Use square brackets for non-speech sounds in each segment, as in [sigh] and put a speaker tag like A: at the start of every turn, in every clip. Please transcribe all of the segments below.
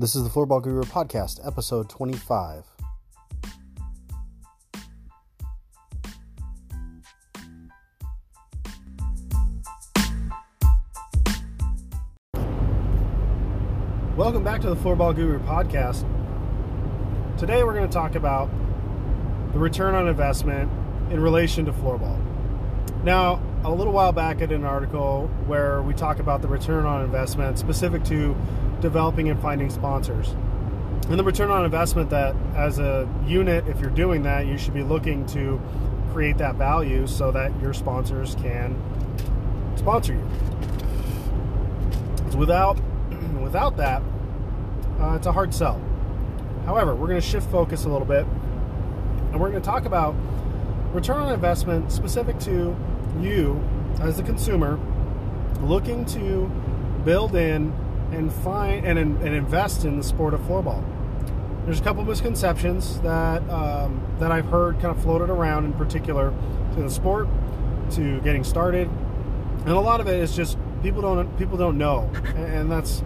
A: This is the Floorball Guru Podcast, episode 25. Welcome back to the Floorball Guru Podcast. Today we're going to talk about the return on investment in relation to floorball. Now, a little while back, did an article where we talk about the return on investment specific to developing and finding sponsors. And the return on investment that, as a unit, if you're doing that, you should be looking to create that value so that your sponsors can sponsor you. Without, [clears throat] without that, uh, it's a hard sell. However, we're going to shift focus a little bit and we're going to talk about return on investment specific to you as a consumer looking to build in and find and, and invest in the sport of floorball. There's a couple misconceptions that um, that I've heard kind of floated around, in particular to the sport, to getting started, and a lot of it is just people don't people don't know, and that's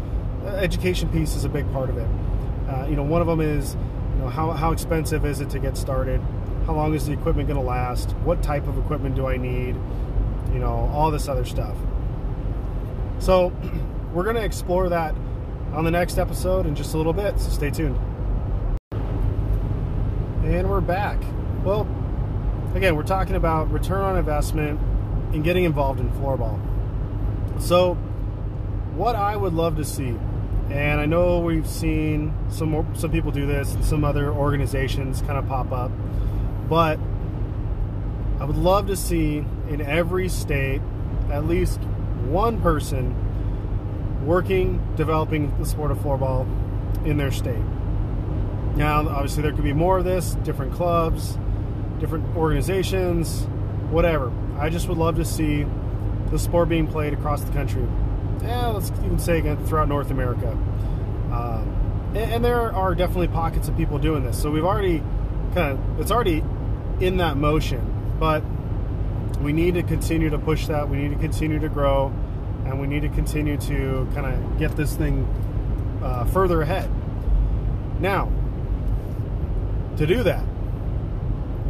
A: education piece is a big part of it. Uh, you know, one of them is know how how expensive is it to get started? How long is the equipment going to last? What type of equipment do I need? You know, all this other stuff. So [clears throat] we're going to explore that on the next episode in just a little bit, so stay tuned. And we're back. Well, again, we're talking about return on investment and getting involved in floorball. So, what I would love to see, and I know we've seen some some people do this, and some other organizations kind of pop up, but I would love to see in every state at least one person working, developing the sport of floorball in their state. Now, obviously, there could be more of this, different clubs, different organizations, whatever. I just would love to see the sport being played across the country. Yeah, let's even say again throughout North America. Um, and, and there are definitely pockets of people doing this. So we've already kind of, it's already in that motion, but we need to continue to push that. We need to continue to grow and we need to continue to kind of get this thing uh, further ahead. Now, to do that,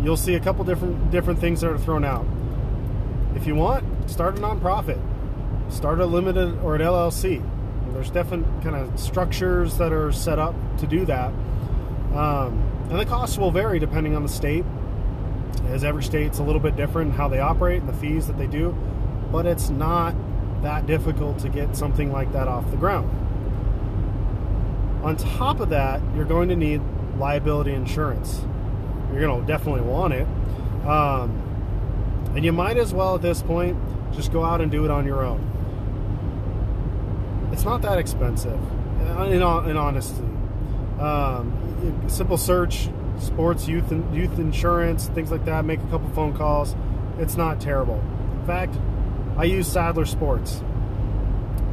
A: you'll see a couple different different things that are thrown out. If you want, start a nonprofit, start a limited or an LLC. There's different kind of structures that are set up to do that, um, and the costs will vary depending on the state. As every state's a little bit different how they operate and the fees that they do, but it's not that difficult to get something like that off the ground. On top of that, you're going to need liability insurance. You're going to definitely want it. Um, and you might as well at this point just go out and do it on your own. It's not that expensive, in, in honesty. Um, simple search, sports, youth, youth insurance, things like that. Make a couple phone calls. It's not terrible. In fact, I use Sadler Sports.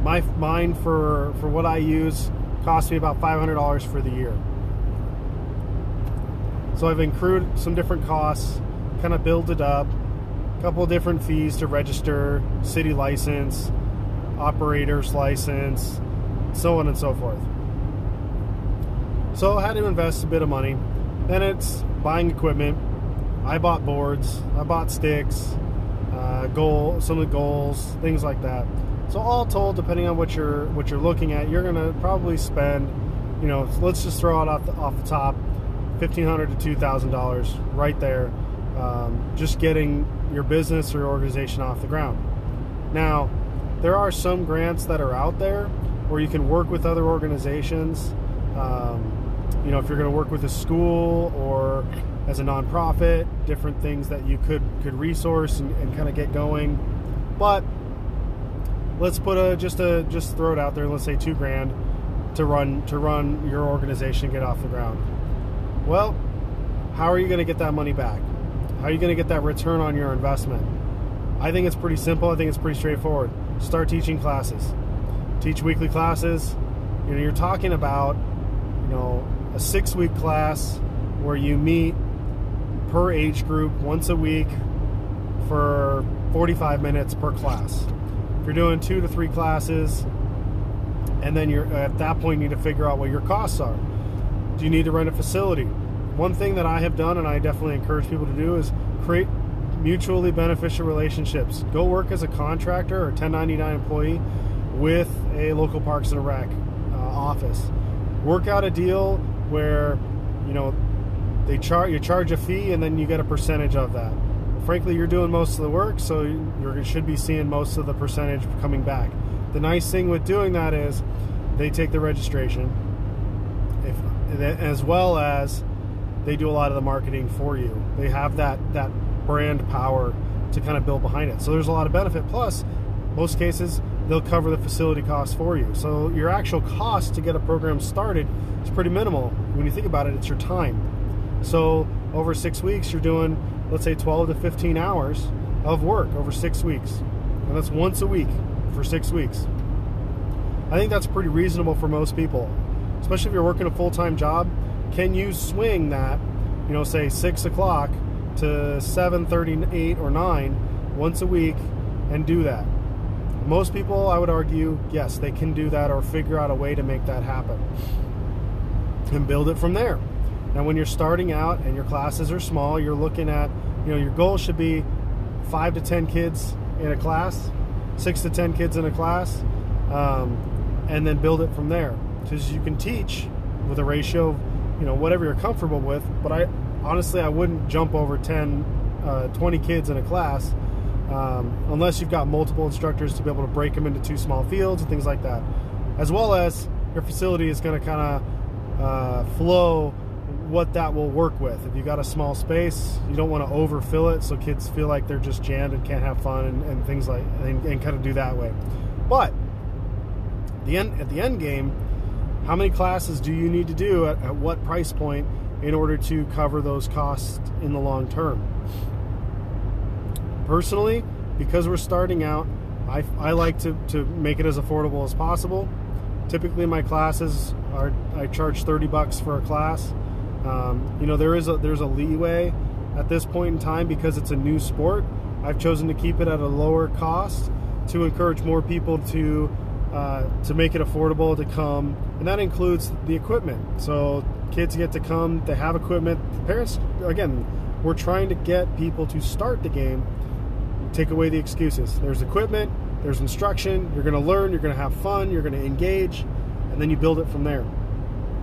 A: My mine for for what I use cost me about five hundred dollars for the year. So I've accrued some different costs, kind of build it up, couple different fees to register, city license, operator's license, so on and so forth. So I had to invest a bit of money. Then it's buying equipment. I bought boards, I bought sticks, uh, goal, some of the goals, things like that. So all told, depending on what you're what you're looking at, you're gonna probably spend, you know, let's just throw it off the, off the top, fifteen hundred to two thousand dollars right there, um, just getting your business or your organization off the ground. Now, there are some grants that are out there where you can work with other organizations. Um, you know, if you're going to work with a school or as a nonprofit, different things that you could could resource and, and kind of get going. But let's put a just a just throw it out there. Let's say two grand to run to run your organization, get off the ground. Well, how are you going to get that money back? How are you going to get that return on your investment? I think it's pretty simple. I think it's pretty straightforward. Start teaching classes. Teach weekly classes. You know, you're talking about, you know, a six week class where you meet per age group once a week for 45 minutes per class. If you're doing two to three classes, And then you're at that point you need to figure out what your costs are. Do you need to rent a facility? One thing that I have done and I definitely encourage people to do is create mutually beneficial relationships. Go work as a contractor or 1099 employee with a local Parks and Rec uh, office. Work out a deal where you know they charge you charge a fee and then you get a percentage of that. Frankly, you're doing most of the work, so you should be seeing most of the percentage coming back. The nice thing with doing that is they take the registration, if, as well as they do a lot of the marketing for you. They have that that brand power to kind of build behind it. So there's a lot of benefit. Plus, most cases they'll cover the facility costs for you. So your actual cost to get a program started is pretty minimal. When you think about it, it's your time. So over six weeks, you're doing, let's say, 12 to 15 hours of work over six weeks. And that's once a week for six weeks. I think that's pretty reasonable for most people, especially if you're working a full time job. Can you swing that, you know, say six o'clock to 7:38 or 9 once a week and do that. Most people, I would argue, yes, they can do that or figure out a way to make that happen and build it from there. Now, when you're starting out and your classes are small, you're looking at, you know, your goal should be five to 10 kids in a class, six to 10 kids in a class, um, and then build it from there. Because you can teach with a ratio of, you know, whatever you're comfortable with, but I, honestly, I wouldn't jump over 10, uh, 20 kids in a class um, unless you've got multiple instructors to be able to break them into two small fields and things like that. As well as your facility is going to kind of uh, flow what that will work with. If you got a small space, you don't want to overfill it so kids feel like they're just jammed and can't have fun and, and things like and, and, kind of do that way. But the end at the end game, how many classes do you need to do at, at what price point in order to cover those costs in the long term. Personally, because we're starting out, I, I like to, to make it as affordable as possible. Typically, my classes are I charge 30 bucks for a class. Um, you know, there is a there's a leeway at this point in time because it's a new sport. I've chosen to keep it at a lower cost to encourage more people to uh, to make it affordable to come, and that includes the equipment. So kids get to come, they have equipment. Parents, again, we're trying to get people to start the game. Take away the excuses. There's equipment, there's instruction. You're going to learn, you're going to have fun, you're going to engage, and then you build it from there.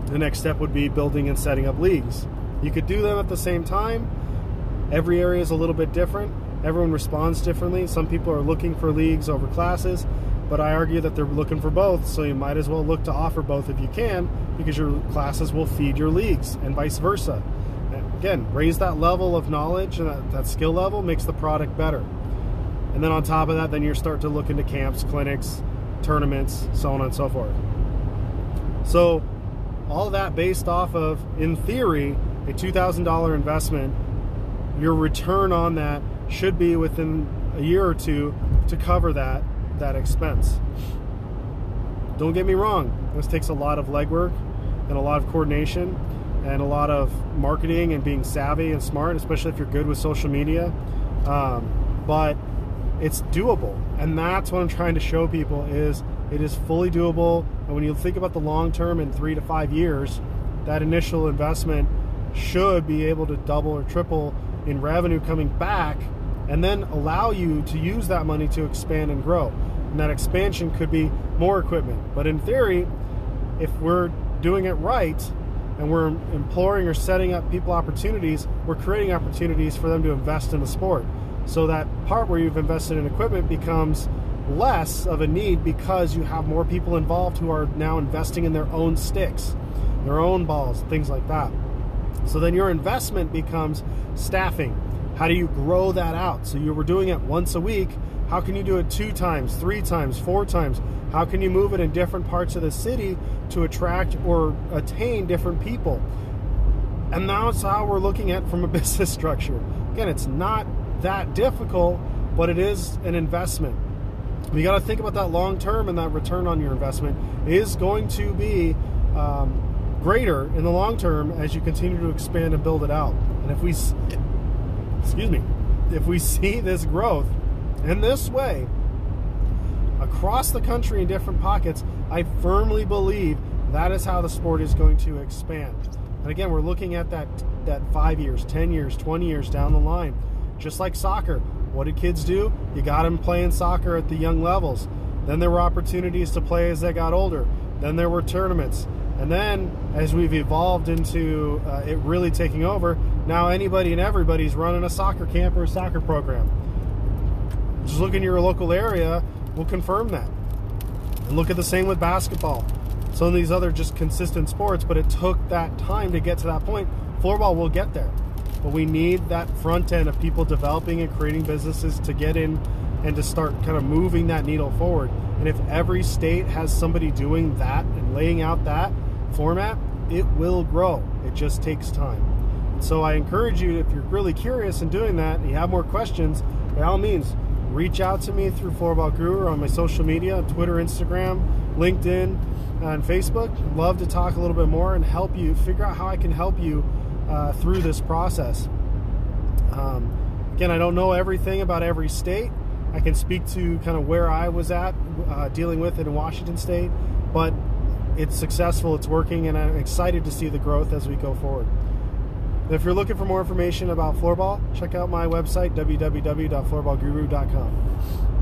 A: The next step would be building and setting up leagues. You could do them at the same time. Every area is a little bit different. Everyone responds differently. Some people are looking for leagues over classes but I argue that they're looking for both, so you might as well look to offer both if you can, because your classes will feed your leagues and vice versa. Again, raise that level of knowledge and that, that skill level makes the product better. And then on top of that, then you start to look into camps, clinics, tournaments, so on and so forth. So, all that based off of, in theory, a $2,000 investment, your return on that should be within a year or two to cover that that expense. Don't get me wrong, this takes a lot of legwork and a lot of coordination and a lot of marketing and being savvy and smart, especially if you're good with social media. Um, but it's doable, and that's what I'm trying to show people is it is fully doable. And when you think about the long term in three to five years, that initial investment should be able to double or triple in revenue coming back and then allow you to use that money to expand and grow. And that expansion could be more equipment. But in theory, if we're doing it right and we're imploring or setting up people opportunities, we're creating opportunities for them to invest in the sport. So that part where you've invested in equipment becomes less of a need because you have more people involved who are now investing in their own sticks, their own balls, things like that. So then your investment becomes staffing how do you grow that out? So you were doing it once a week. How can you do it two times, three times, four times? How can you move it in different parts of the city to attract or attain different people? And that's how we're looking at from a [laughs] business structure. Again, it's not that difficult, but it is an investment. You got to think about that long term, and that return on your investment is going to be um, greater in the long term as you continue to expand and build it out. And if we excuse me, if we [laughs] see this growth in this way across the country in different pockets, I firmly believe that is how the sport is going to expand. And again, we're looking at that that five years, ten years, twenty years down the line. Just like soccer, what did kids do? You got them playing soccer at the young levels. Then there were opportunities to play as they got older. Then there were tournaments. And then as we've evolved into uh, it really taking over, now anybody and everybody's running a soccer camp or a soccer program. Just look in your local area will confirm that. And look at the same with basketball. Some of these other just consistent sports, but it took that time to get to that point. Floorball will get there. But we need that front end of people developing and creating businesses to get in and to start kind of moving that needle forward. And if every state has somebody doing that and laying out that format, it will grow. It just takes time. So I encourage you, if you're really curious in doing that and you have more questions, by all means, reach out to me through Floorball Guru or on my social media Twitter, Instagram, LinkedIn, and Facebook. Love to talk a little bit more and help you figure out how I can help you uh, through this process. Um, again, I don't know everything about every state. I can speak to kind of where I was at uh, dealing with it in Washington State, but it's successful, it's working, and I'm excited to see the growth as we go forward. If you're looking for more information about floorball, check out my website, www.floorballguru.com.